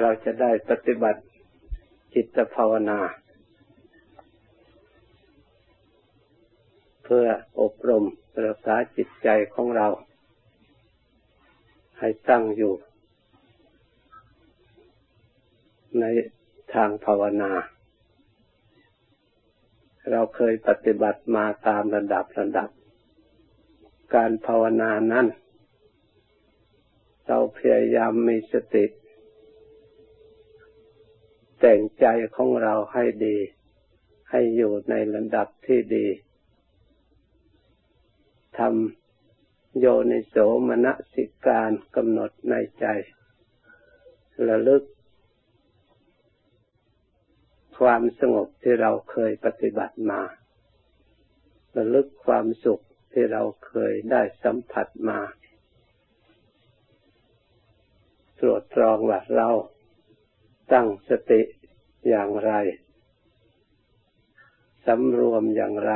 เราจะได้ปฏิบัติจิตภาวนา เพื่ออบรมรักษาจิตใจของเรา ให้ตั้งอยู่ ในทางภาวนา เราเคยปฏิบัติมาตามระดับระดับ การภาวนานั้น เราพยายามมีสติ แต่งใจของเราให้ดี ให้อยู่ในระดับที่ดีทำโยนิโสมนสิการกำหนดในใจ ระลึก ความสงบที่เราเคยปฏิบัติมา ระลึกความสุขที่เราเคยได้สัมผัสมา ตรวจตรองว่าเรา ตั้งสติอย่างไรสำรวมอย่างไร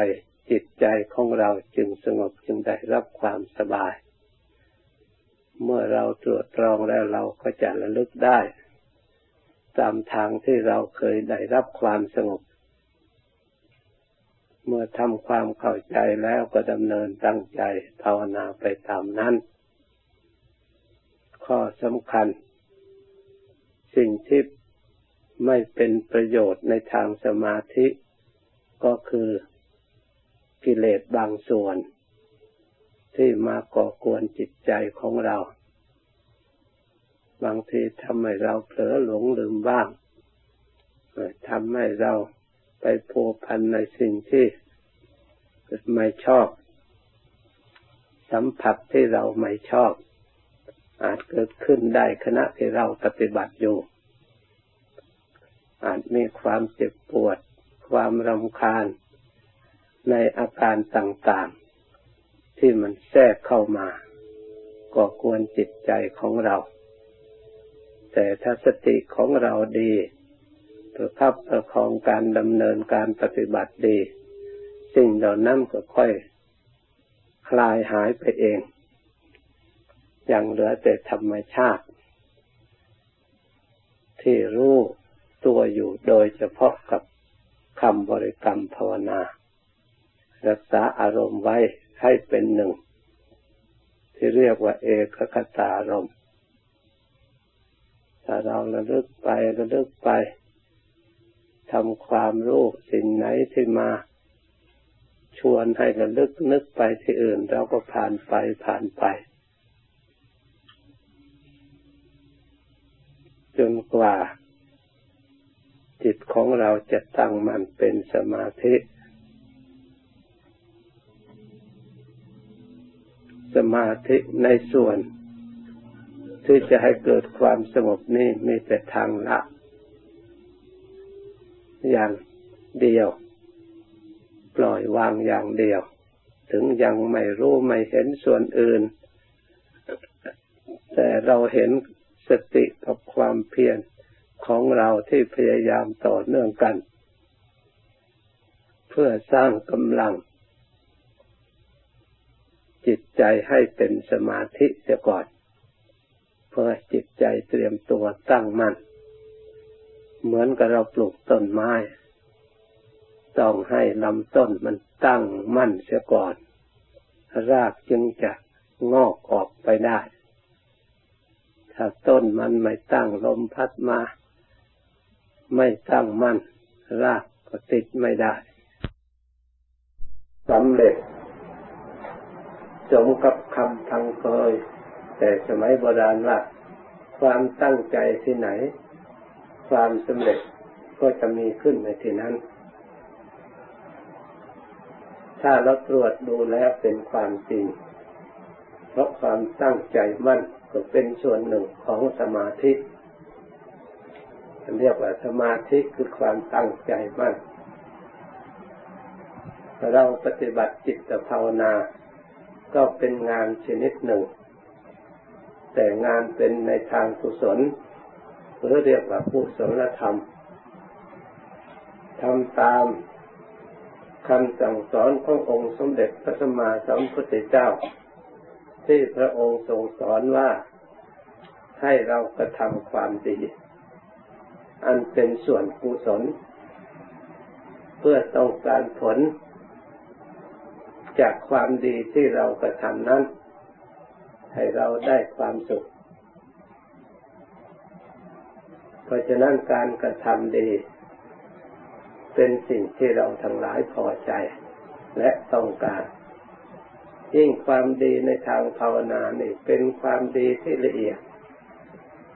จิตใจของเราจึงสงบจึงได้รับความสบาย เมื่อเราตรวจตรองแล้วเราก็จะระลึกได้ ตามทางที่เราเคยได้รับความสงบ เมื่อทำความเข้าใจแล้วก็ดำเนินตั้งใจภาวนาไปตามนั้น ข้อสำคัญ สิ่งที่ ไม่เป็นประโยชน์ในทางสมาธิก็คือกิเลสบางส่วน ที่มาก่อกวนจิตใจของเรา บางทีทำให้เราเผลอหลงลืมบ้างทำให้เราไปพัวพันในสิ่งที่ไม่ชอบ สัมผัสที่เราไม่ชอบ อาจเกิดขึ้นได้ขณะที่เราปฏิบัติอยู่ อาจมีความเจ็บปวด ความรำคาญในอาการต่างๆ ที่มันแทรกเข้ามาก่อกวนจิตใจของเรา แต่ถ้าสติของเราดีประคับประคองการดำเนินการปฏิบัติดี สิ่งเหล่านั้นก็ค่อย คลายหายไปเอง อย่างเหลือแต่ธรรมชาติ ที่รู้ ตัวอยู่โดยเฉพาะกับคำบริกรรมภาวนา รักษาอารมณ์ไว้ให้เป็นหนึ่ง ที่เรียกว่าเอกคตารมณ์ถ้าเราระลึกไประลึกไปทำความรู้สิ่งไหนที่มา ชวนให้ระลึกนึกไปที่อื่น เราก็ผ่านไปผ่านไปจนกว่า จิตของเราจะตั้งมันเป็นสมาธิ สมาธิในส่วน ที่จะให้เกิดความสงบนี่มีแต่ทางละ อย่างเดียว ปล่อยวางอย่างเดียว ถึงยังไม่รู้ไม่เห็นส่วนอื่น แต่เราเห็นสติกับความเพียร ของเราที่พยายามต่อเนื่องกัน เพื่อสร้างกำลัง จิตใจให้เป็นสมาธิเสียก่อน เพื่อจิตใจเตรียมตัวตั้งมัน่นเหมือนกับเราปลูกต้นไม้ ต้องให้ลำต้นมันตั้งมั่นเสียก่อน รากจึงจะงอกออกไปได้ ถ้าต้นมันไม่ตั้งลมพัดมา ไม่ตั้งมั่นรากก็ติดไม่ได้สำเร็จ สมกับคำทังเคย แต่สมัยโบราณว่าความตั้งใจที่ไหน ความสำเร็จก็จะมีขึ้นในที่นั้น ถ้าเราตรวจดูแล้วเป็นความจริง เพราะความตั้งใจมั่นก็เป็นส่วนหนึ่งของสมาธิ เรียกว่าสมาธิคือความตั้งใจมั่นเราปฏิบัติจิตภาวนา ก็เป็นงานชนิดหนึ่ง แต่งานเป็นในทางกุศลหรือเรียกว่ากุศลธรรมทำตามคำสั่งสอนขององค์สมเด็จพระสัมมาสัมพุทธเจ้า ที่พระองค์ทรงสอนว่าให้เรากระทำความดี อันเป็นส่วนกุศล เพื่อต้องการผล จากความดีที่เรากระทำนั้น ให้เราได้ความสุข เพราะฉะนั้นการกระทำดี เป็นสิ่งที่เราทั้งหลายพอใจ และต้องการยิ่งความดีในทางภาวนานี่เป็นความดีที่ละเอียด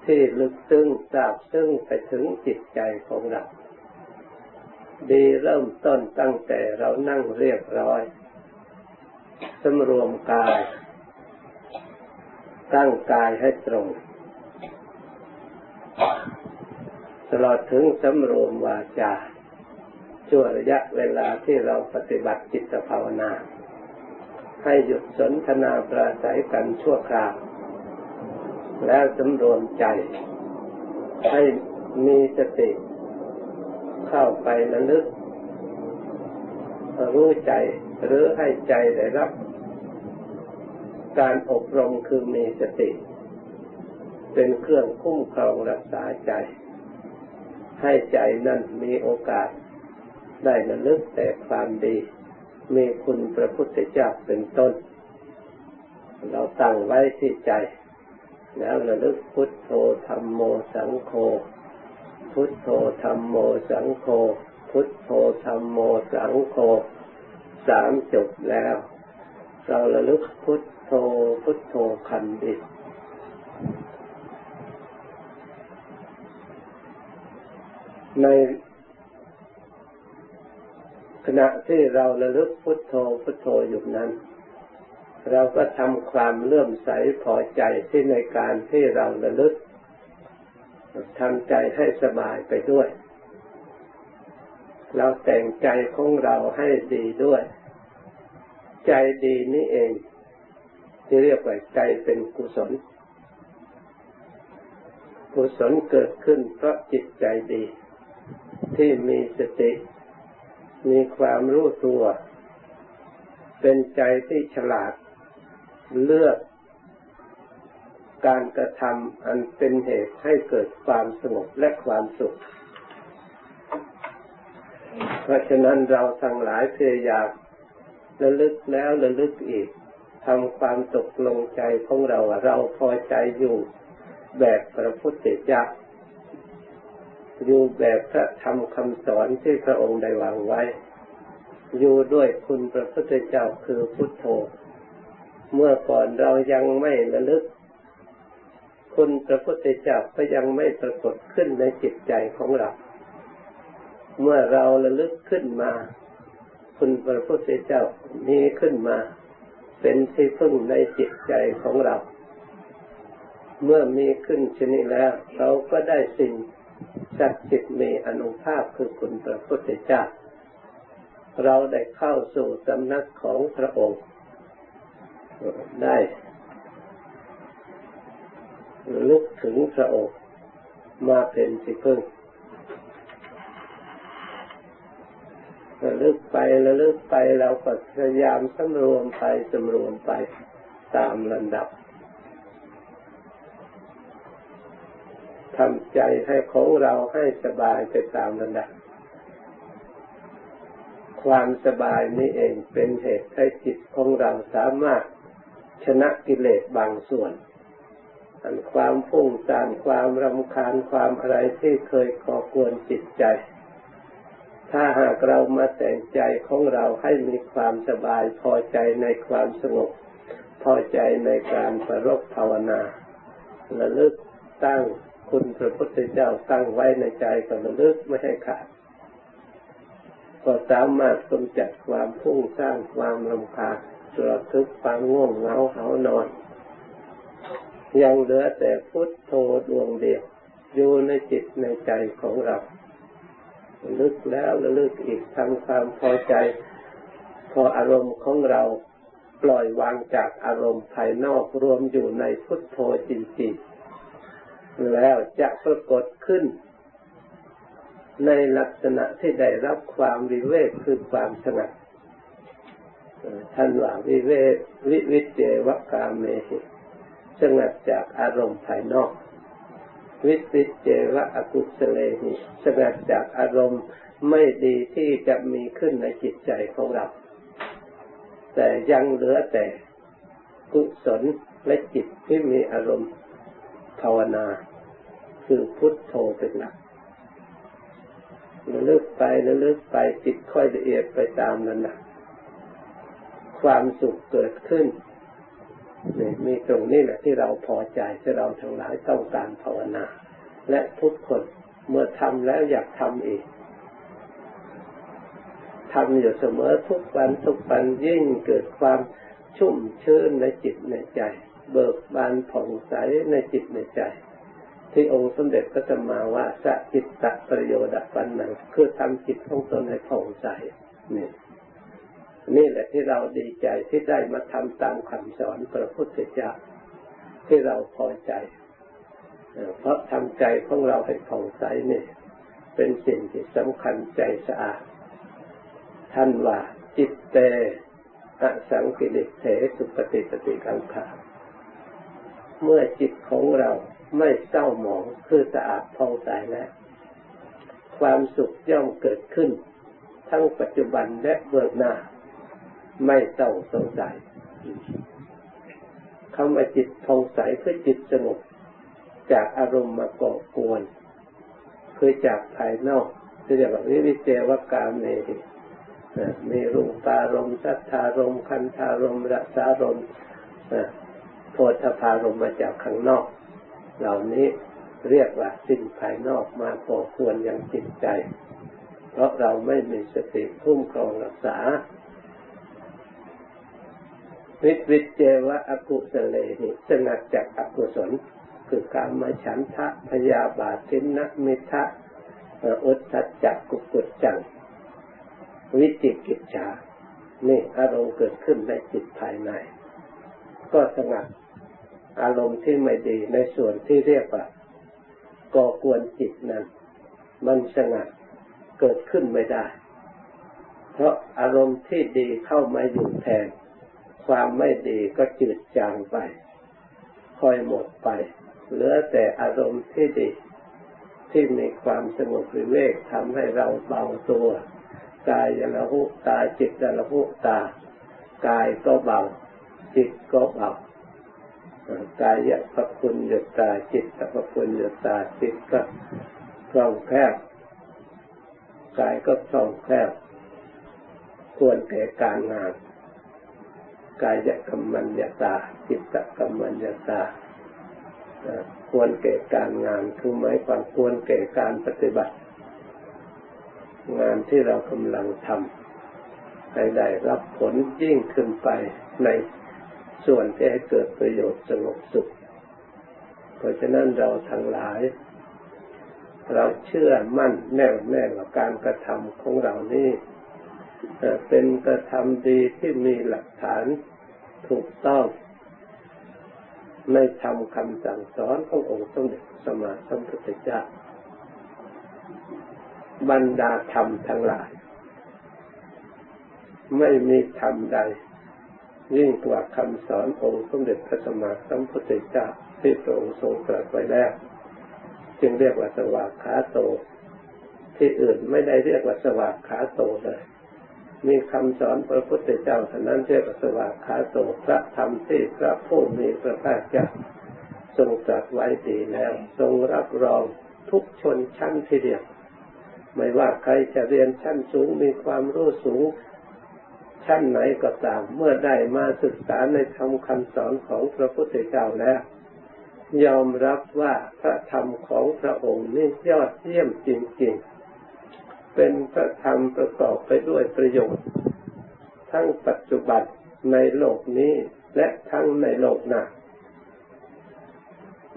ที่ลึกซึ้งทราบซึ้งไปถึงจิตใจของเรา ดีเริ่มต้นตั้งแต่เรานั่งเรียบร้อยสำรวมกาย ตั้งกายให้ตรง ตลอดถึงสำรวมวาจาช่วระยะเวลาที่เราปฏิบัติจิตภาวนา ให้หยุดสนทนาปราศัยกันชั่วคราว แล้วสำรวมใจ ให้มีสติเข้าไประลึก รู้ใจหรือให้ใจได้รับ การอบรมคือมีสติ เป็นเครื่องคุ้มครองรักษาใจ ให้ใจนั้นมีโอกาส ได้ระลึกแต่ความดี มีคุณพระพุทธเจ้าเป็นต้น เราตั้งไว้ที่ใจ แล้วระลึกพุทโธธรรมโมสังโฆ พุทโธธรรมโมสังโฆ พุทโธธรรมโมสังโฆสามจบแล้ว เราระลึกพุทโธพุทโธคันดิในขณะที่เราระลึกพุทโธพุทโธอยู่นั้น เราก็ทำความเลื่อมใสพอใจที่ในการที่เราระลึกทำใจให้สบายไปด้วย เราแต่งใจของเราให้ดีด้วย ใจดีนี่เอง ที่เรียกว่าใจเป็นกุศล กุศลเกิดขึ้นเพราะจิตใจดี ที่มีสติ มีความรู้ตัว เป็นใจที่ฉลาด เลือกการกระทำอันเป็นเหตุให้เกิดความสงบและความสุข เพราะฉะนั้นเราทั้งหลายพยายามระลึกแล้วระลึกอีกทำความตกลงใจของเราเราพอใจอยู่แบบพระพุทธเจ้าอยู่แบบพระธรรมคำสอนที่พระองค์ได้วางไว้ อยู่ด้วยคุณพระพุทธเจ้าคือพุทโธ เมื่อก่อนเรายังไม่ระลึก คุณพระพุทธเจ้าก็ยังไม่ปรากฏขึ้นในจิตใจของเรา เมื่อเราระลึกขึ้นมา คุณพระพุทธเจ้ามีขึ้นมา เป็นที่พึ่งในจิตใจของเรา เมื่อมีขึ้นชนิดแล้ว เราก็ได้สิ่งศักดิ์สิทธิ์มีอนุภาพคือคุณพระพุทธเจ้า เราได้เข้าสู่สำนักของพระองค์ ได้ลุกถึงพระองค์มาเป็นสิพึ่งระลึกไประลึกไปเราก็พยายามสำรวมไปสำรวมไปตามลำดับทำใจให้ของเราให้สบายไปตามระดับ ความสบายนี้เองเป็นเหตุให้จิตของเราสามารถ ชนะกิเลสบางส่วน อันความฟุ้งซ่านความรำคาญความอะไรที่เคยก่อกวนจิตใจ ถ้าหากเรามาแต่งใจของเราให้มีความสบายพอใจในความสงบ พอใจในการประรบภาวนาระลึกตั้งคุณพระพุทธเจ้าตั้งไว้ในใจก็ระลึกไม่ให้ขาดก็สามารถกำจัดความพุ่งสร้างความรำคาญ ระทึกความง่วงเหงาเหานอน ยังเหลือแต่พุทโธดวงเดียว อยู่ในจิตในใจของเราลึกแล้วระลึกอีกทำความพอใจ พออารมณ์ของเราปล่อยวางจากอารมณ์ภายนอกรวมอยู่ในพุทโธจริงๆ แล้วจะปรากฏขึ้น ในลักษณะที่ได้รับความวิเวกคือความสงบ ท่านว่าวิเววิวิเจวกามเมหิสงบจากอารมณ์ภายนอก วิติเจวะอกุศเลหิสงัดจากอารมณ์ไม่ดีที่จะมีขึ้นในจิตใจของเรา แต่ยังเหลือแต่กุศลและจิตที่มีอารมณ์ภาวนา คือพุทโธเป็นหลักระลึกไประลึกไปจิตค่อยละเอียดไปตามนั้นนะ ความสุขเกิดขึ้นนี่มีตรงนี้แหละที่เราพอใจที่เราทั้งหลายต้องการภาวนา และทุกคนเมื่อทำแล้วอยากทำอีกทำอยู่เสมอทุกวันทุกวันยิ่งเกิดความชุ่มชื่นในจิตในใจ เบิกบานผ่องใสในจิตในใจ ที่องค์สมเด็จพระสัมมาว่าสจิตตะประโยชน์ปันนังคือทำจิตของตนให้ผ่องใสนี่ นี่แหละที่เราดีใจที่ได้มาทำตามคำสอนพระพุทธเจ้าที่เราพอใจ เพราะทำใจของเราให้ผ่องใสนี่ เป็นสิ่งที่สำคัญใจสะอาด ท่านว่าจิตเตอสังกิริเถสุปฏิปฏิกังขาเมื่อจิตของเราไม่เศร้าหมองคือสะอาดผ่องใสแล้วความสุขย่อมเกิดขึ้น ทั้งปัจจุบันและเบื้องหน้า ไม่ต้องสงสัยคำว่าจิตผ่องใสคือจิตสงบจากอารมณ์มาก่อกวนคือจากภายนอกที่เรียกว่าวิวิเจวกามเนมีรูปารมณ์สัทธารมณ์คันธารมณ์รสารมณ์โพธพารมณ์มาจากข้างนอก เหล่านี้เรียกว่าสิ่งภายนอกมาก่อควรอยังจิตใจ เพราะเราไม่มีสติคุ้มครองรักษา วิวิเจวะอกุศเลนิสงัดจากอกุศลคือการมาฉันทะพยาบาทินะมิทะอุทธัจจกุกุจจัง วิจิกิจฉานี่อารมณ์เกิดขึ้นในจิตภายใน ก็สงัดอารมณ์ที่ไม่ดีในส่วนที่เรียกว่าก่อกวนจิตนั้น มันสงัดเกิดขึ้นไม่ได้ เพราะอารมณ์ที่ดีเข้ามาอยู่แทน ความไม่ดีก็จืดจางไปค่อยหมดไปเหลือแต่อารมณ์ที่ดี ที่มีความสงบวิเวกทำให้เราเบาตัวกายยละหุตาจิตยละหุตากายก็เบา จิตก็เบากายะพระคุณยตาจิตพระคุณยตาจิตก็คล่องแคล่วกายก็คล่องแคล่วควรแก่การงาน กายกรรมัญญาตา จิตกรรมัญญาตาควรแก่การงานคือหมายความควรแก่การปฏิบัติ งานที่เรากำลังทำให้ได้รับผลยิ่งขึ้นไปในส่วนที่ให้เกิดประโยชน์สงบสุข เพราะฉะนั้นเราทั้งหลาย เราเชื่อมั่นแน่วแน่ว่าการกระทำของเรานี่ เป็นกระทำดีที่มีหลักฐานถูกต้องในธรรมคำสั่งสอนขององค์สมเด็จสมมาสัมพุทธเจ้าบรรดาธรรมทั้งหลาย ไม่มีธรรมใด ยิ่งกว่าคำสอนองค์สมเด็จพระสัมมาสัมพุทธเจ้าที่พระองค์ทรงตรัสไว้แล้ว จึงเรียกว่าสวากขาโต ที่อื่นไม่ได้เรียกว่าสวากขาโตเลย มีคำสอนพระพุทธเจ้าเท่านั้นเรียกว่าสวากขาโตพระธรรมที่พระผู้มีพระภาคเจ้าทรงตรัสไว้ดีแล้ว ทรงรับรองทุกชนชั้นทีเดียว ไม่ว่าใครจะเรียนชั้นสูงมีความรู้สูง ชั้นไหนก็ตาม เมื่อได้มาศึกษาในธรรมคำสอนของพระพุทธเจ้าแล้ว ยอมรับว่าพระธรรมของพระองค์นี่ยอดเยี่ยมจริงๆ เป็นพระธรรมประกอบไปด้วยประโยชน์ ทั้งปัจจุบันในโลกนี้และทั้งในโลกหน้า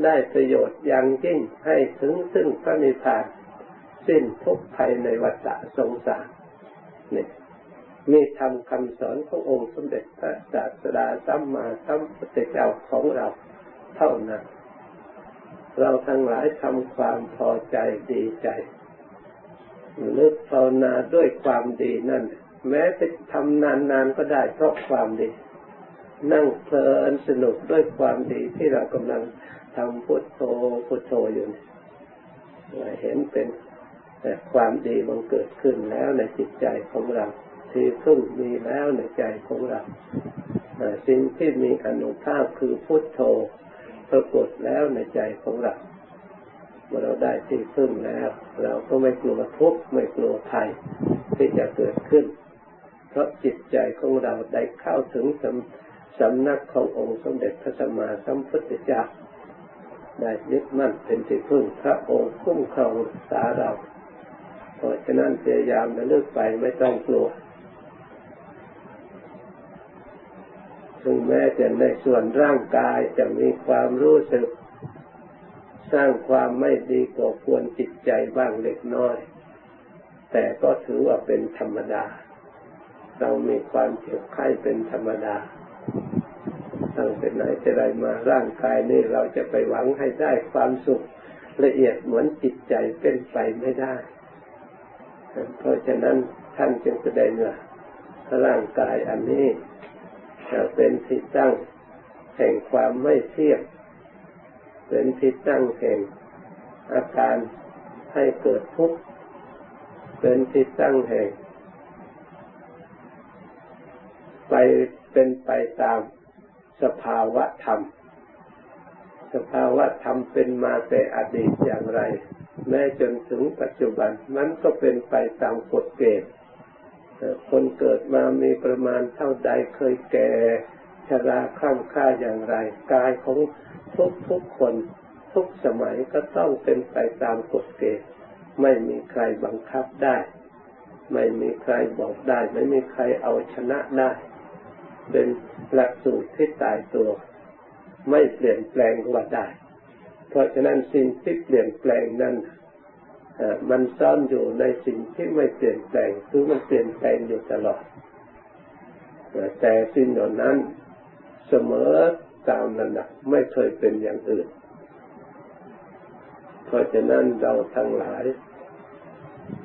ได้ประโยชน์อย่างยิ่งให้ถึงซึ่งพระนิพพานสิ้นทุกภัยในวัฏสงสารนี่มีทำคำสอนขององค์สมเด็จพระศาสดาสัมมาสัมพุทธเจ้าของเราเท่านั้น เราทั้งหลายทำความพอใจดีใจ ลึกภาวนาด้วยความดีนั่น แม้จะทำนานๆก็ได้เพราะความดี นั่งเพลินสนุกด้วยความดีที่เรากำลังทำพุทโธพุทโธอยู่เห็นเป็นแต่ความดีมันเกิดขึ้นแล้วในจิตใจของเราที่พึ่งมีแล้วในใจของเราสิ่งที่มีอนุภาพคือพุทโธปรากฏแล้วในใจของเรา มื่อเราได้ที่พึ่งแล้ว เราก็ไม่กลัวทุกข์ไม่กลัวภัยที่จะเกิดขึ้น เพราะจิตใจของเราได้เข้าถึงสำสำนักขององค์สมเด็จพระสัมมาสัมพุทธเจ้าได้ยึดมั่นเป็นที่พึ่งพระองค์คุ้มครองสาเรา เพราะฉะนั้นพยายามจะเลือกไปไม่ต้องกลัวถึงแม้จะในส่วนร่างกายจะมีความรู้สึก สร้างความไม่ดีก่อควรจิตใจบ้างเล็กน้อย แต่ก็ถือว่าเป็นธรรมดา เรามีความเจ็บไข้เป็นธรรมดาตั้งแต่ไหนจะได้มาร่างกายนี้เราจะไปหวังให้ได้ความสุขละเอียดเหมือนจิตใจเป็นไปไม่ได้ เพราะฉะนั้นท่านจึงแสดงว่าร่างกายอันนี้เป็นที่ตั้งแห่งความไม่เที่ยง เป็นที่ตั้งแห่งอาการให้เกิดทุกข์เป็นที่ตั้งแห่งไปเป็นไปตามสภาวะธรรม สภาวะธรรมเป็นมาแต่อดีตอย่างไร แม้จนถึงปัจจุบันมันก็เป็นไปตามกฎเกณฑ์คนเกิดมามีประมาณเท่าใดเคยแก่ ชราข้ามค่าอย่างไร กายของทุกทุกคนทุกสมัยก็ต้องเป็นไปตามกฎเกณฑ์ไม่มีใครบังคับได้ ไม่มีใครบอกได้ ไม่มีใครเอาชนะได้ เป็นหลักสูตรที่ตายตัว ไม่เปลี่ยนแปลงว่าได้ เพราะฉะนั้นสิ่งที่เปลี่ยนแปลงนั้นมันซ่อนอยู่ในสิ่งที่ไม่เปลี่ยนแปลงคือมันเปลี่ยนแปลงอยู่ตลอดแต่สิ่งเหล่านั้น เสมอตามระดับไม่เคยเป็นอย่างอื่น เพราะฉะนั้นเราทั้งหลาย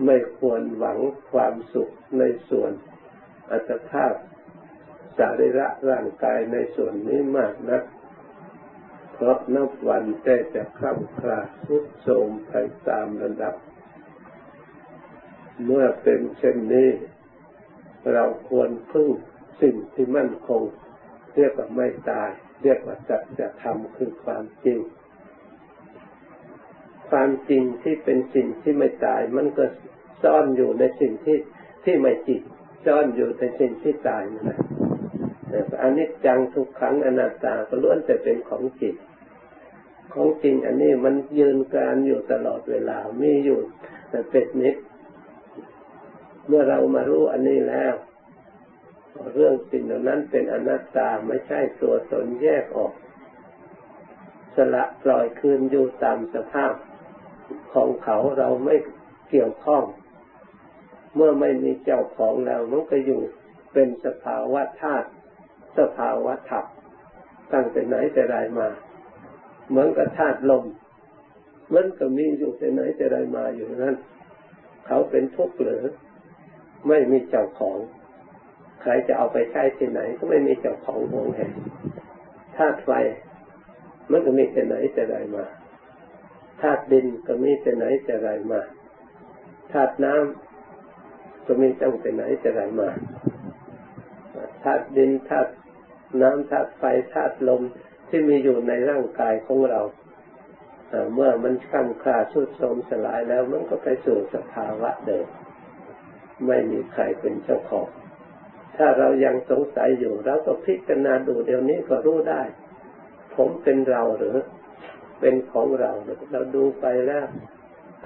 ไม่ควรหวังความสุขในส่วนอัตภาพสาริระร่างกายในส่วนนี้มากนัก เพราะนับวันแต่จะคล่ำคลาสุดโทมไปตามระดับ เมื่อเป็นเช่นนี้ เราควรพึ่งสิ่งที่มั่นคง เรียกว่าไม่ตาย เรียกว่าจัจะทำคือความจริง ความจริงที่เป็นสิ่งที่ไม่ตาย มันก็ซ่อนอยู่ในสิ่งที่ที่ไม่จริงซ่อนอยู่ในสิ่งที่ตายนั่นแหละอันนี้จังทุกครั้งอนัตตาก็ล้วนแต่เป็นของจริงของจริงอันนี้มันยืนการอยู่ตลอดเวลามีอยู่แต่เป็นนิด เมื่อเรามารู้อันนี้แล้ว เรื่องสิ่งเหล่านั้นเป็นอนัตตาไม่ใช่ตัวตนแยกออก สละปล่อยคืนอยู่ตามสภาพของเขาเราไม่เกี่ยวข้อง เมื่อไม่มีเจ้าของแล้วมันก็อยู่เป็นสภาวะธาตุสภาวะธรรมตั้งแต่ไหนแต่ไรมา เหมือนกับธาตุลมมันก็มีอยู่แต่ไหนแต่ไรมาอยู่นั้น เขาเป็นทุกข์หรือไม่มีเจ้าของ ใครจะเอาไปใช้ที่ไหน ก็ไม่มีเจ้าของวงแห่งธาตุไฟมันก็มีแต่ไหนแต่ไรมาธาตุดินก็มีแต่ไหนแต่ไรมาธาตุน้ำก็มีตั้งแต่ไหนแต่ไรมาธาตุดินธาตุน้ำธาตุไฟธาตุลมที่มีอยู่ในร่างกายของเราเมื่อมันคำคลาสุดโทมสลายแล้วมันก็ไปสู่สภาวะเดิมไม่มีใครเป็นเจ้าของ ถ้าเรายังสงสัยอยู่เราก็พิจารณาดูเดี๋ยวนี้ก็รู้ได้ ผมเป็นเราหรือ เป็นของเราหรือเราดูไปแล้ว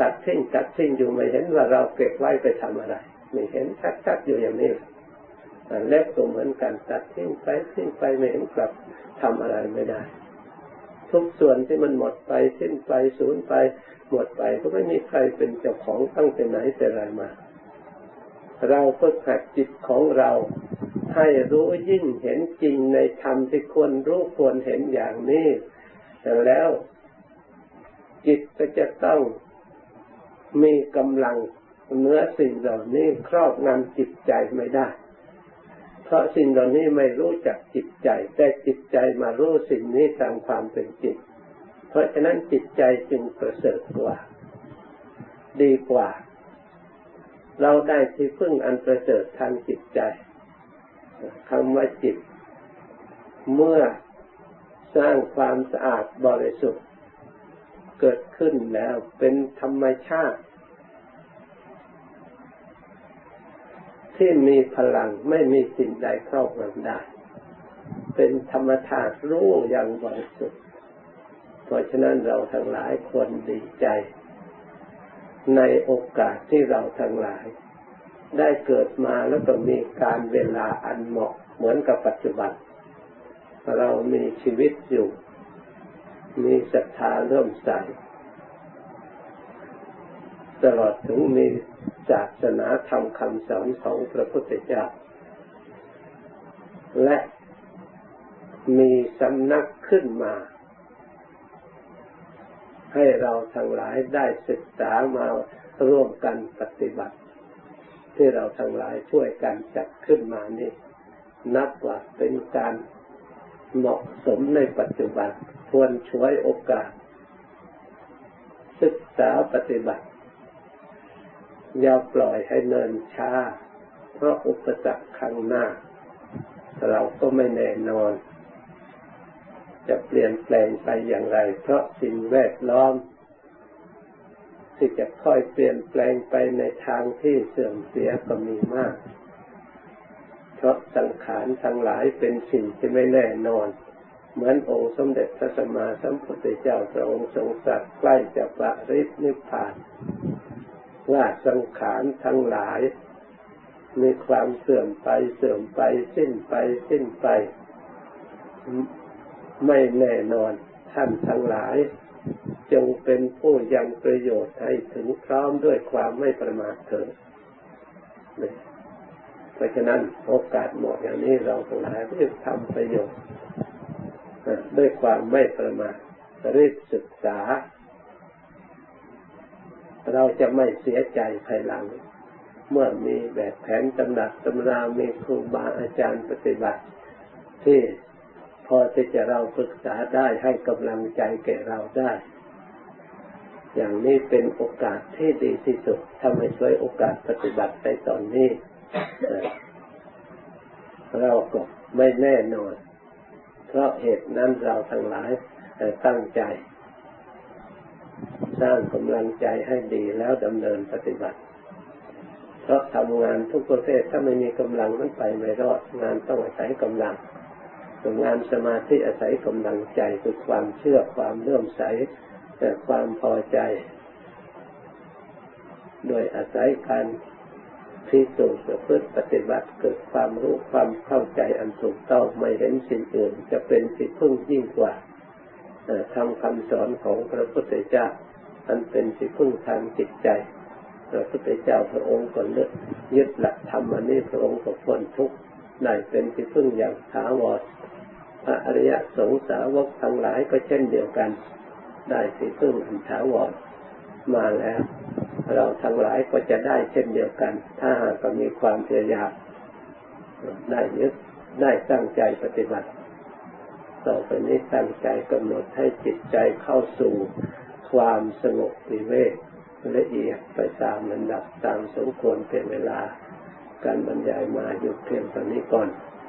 ตัดทิ้งตัดทิ้งอยู่ไม่เห็นว่าเราเก็บไว้ไปทำอะไรไม่เห็นชัดๆอยู่อย่างนี้เล็บก็เหมือนกันตัดทิ้งไปทิ้งไปไม่เห็นกลับทำอะไรไม่ได้ ทุกส่วนที่มันหมดไปสิ้นไปสูญไปหมดไปก็ไม่มีใครเป็นเจ้าของตั้งแต่ไหนแต่ไรมา เราก็ขัดจิตของเราให้รู้ยิ่งเห็นจริงในธรรมที่ควรรู้ควรเห็นอย่างนี้แล้วจิตก็จะต้องมีกำลังเนื้อสิ่งเหล่านี้ครอบงำจิตใจไม่ได้ เพราะสิ่งเหล่านี้ไม่รู้จักจิตใจ แต่จิตใจมารู้สิ่งนี้ตามความเป็นจริงเพราะฉะนั้นจิตใจจึงประเสริฐกว่า ดีกว่า เราได้ที่พึ่งอันประเสริฐทางจิตใจคำว่าจิต เมื่อสร้างความสะอาดบริสุทธิ์ เกิดขึ้นแล้วเป็นธรรมชาติ ที่มีพลังไม่มีสิ่งใดครอบงำได้ เป็นธรรมชาติรู้อย่างบริสุทธิ์ เพราะฉะนั้นเราทั้งหลายควรดีใจ ในโอกาสที่เราทั้งหลาย ได้เกิดมาแล้วก็มีการเวลาอันเหมาะเหมือนกับปัจจุบัน เรามีชีวิตอยู่ มีศรัทธาเริ่มใสตลอดถึงมีศาสนาธรรมคำสอนของพระพุทธเจ้า และมีสำนักขึ้นมา ให้เราทั้งหลายได้ศึกษามาร่วมกันปฏิบัติ ที่เราทั้งหลายช่วยกันจัดขึ้นมานี่ นับว่าเป็นการเหมาะสมในปัจจุบันควรช่วยโอกาส ศึกษาปฏิบัติ อย่าปล่อยให้เนินช้า เพราะอุปสรรคข้างหน้า เราก็ไม่แน่นอน จะเปลี่ยนแปลงไปอย่างไร เพราะสิ่งแวดล้อม ที่จะค่อยเปลี่ยนแปลงไปในทางที่เสื่อมเสียก็มีมาก เพราะสังขารทั้งหลายเป็นสิ่งที่ไม่แน่นอน เหมือนองค์สมเด็จพระสัมมาสัมพุทธเจ้าพระองค์ทรงสัตว์ใกล้จะปรินิพพาน ว่าสังขารทั้งหลายมีความเสื่อมไปเสื่อมไปสิ้นไปสิ้นไป ไม่แน่นอนท่านทั้งหลาย จงเป็นผู้ยังประโยชน์ให้ถึงพร้อมด้วยความไม่ประมาทเถิดราะฉะนั้นโอกาสเหมาะอย่างนี้เราทั้งหลายรีบทำประโยชน์ด้วยความไม่ประมาทรีบศึกษา เราจะไม่เสียใจภายหลัง เมื่อมีแบบแผนตำหนักตำรามีครูบาอาจารย์ปฏิบัติ ที่ พอที่จะเราศึกษาได้ให้กำลังใจแก่เราได้ อย่างนี้เป็นโอกาสที่ดีที่สุดทำให้ช่วยโอกาสปฏิบัติในตอนนี้ เราก็ไม่แน่นอน เพราะเหตุนั้นเราทั้งหลายตั้งใจสร้างกำลังใจให้ดีแล้วดำเนินปฏิบัติ เพราะทำงานทุกประเภทถ้าไม่มีกำลังมันไปไม่รอด งานต้องอาศัยกำลัง งานสมาธิอาศัยกำลังใจคือความเชื่อความเลื่อมใสแต่ความพอใจ โดยอาศัยการพิสูจน์ประพฤติปฏิบัติเกิดความรู้ความเข้าใจอันถูกต้องไม่เห็นสิ่งอื่น จะเป็นสิ่งพึ่งยิ่งกว่าทำคำสอนของพระพุทธเจ้าอันเป็นสิ่งพึ่งทางจิตใจ พระพุทธเจ้าพระองค์ก็เลือกยึดหลักธรรมอันนี้พระองค์ก็พ้นทุกข์ ได้เป็นสิ่งพึ่งอย่างถาวรพระอริยสงสาวกทั้งหลายก็เช่นเดียวกัน ได้สิ่งพึ่งอันถาวรมาแล้ว เราทั้งหลายก็จะได้เช่นเดียวกัน ถ้าหากมีความพยายามได้ยึดได้ตั้งใจปฏิบัติ ต่อไปนี้ตั้งใจกำหนดให้จิตใจเข้าสู่ความสงบวิเวกละเอียดไปตามลำดับตามสมควรเป็นเวลา การบรรยายมาหยุดเพียงตอนนี้ก่อน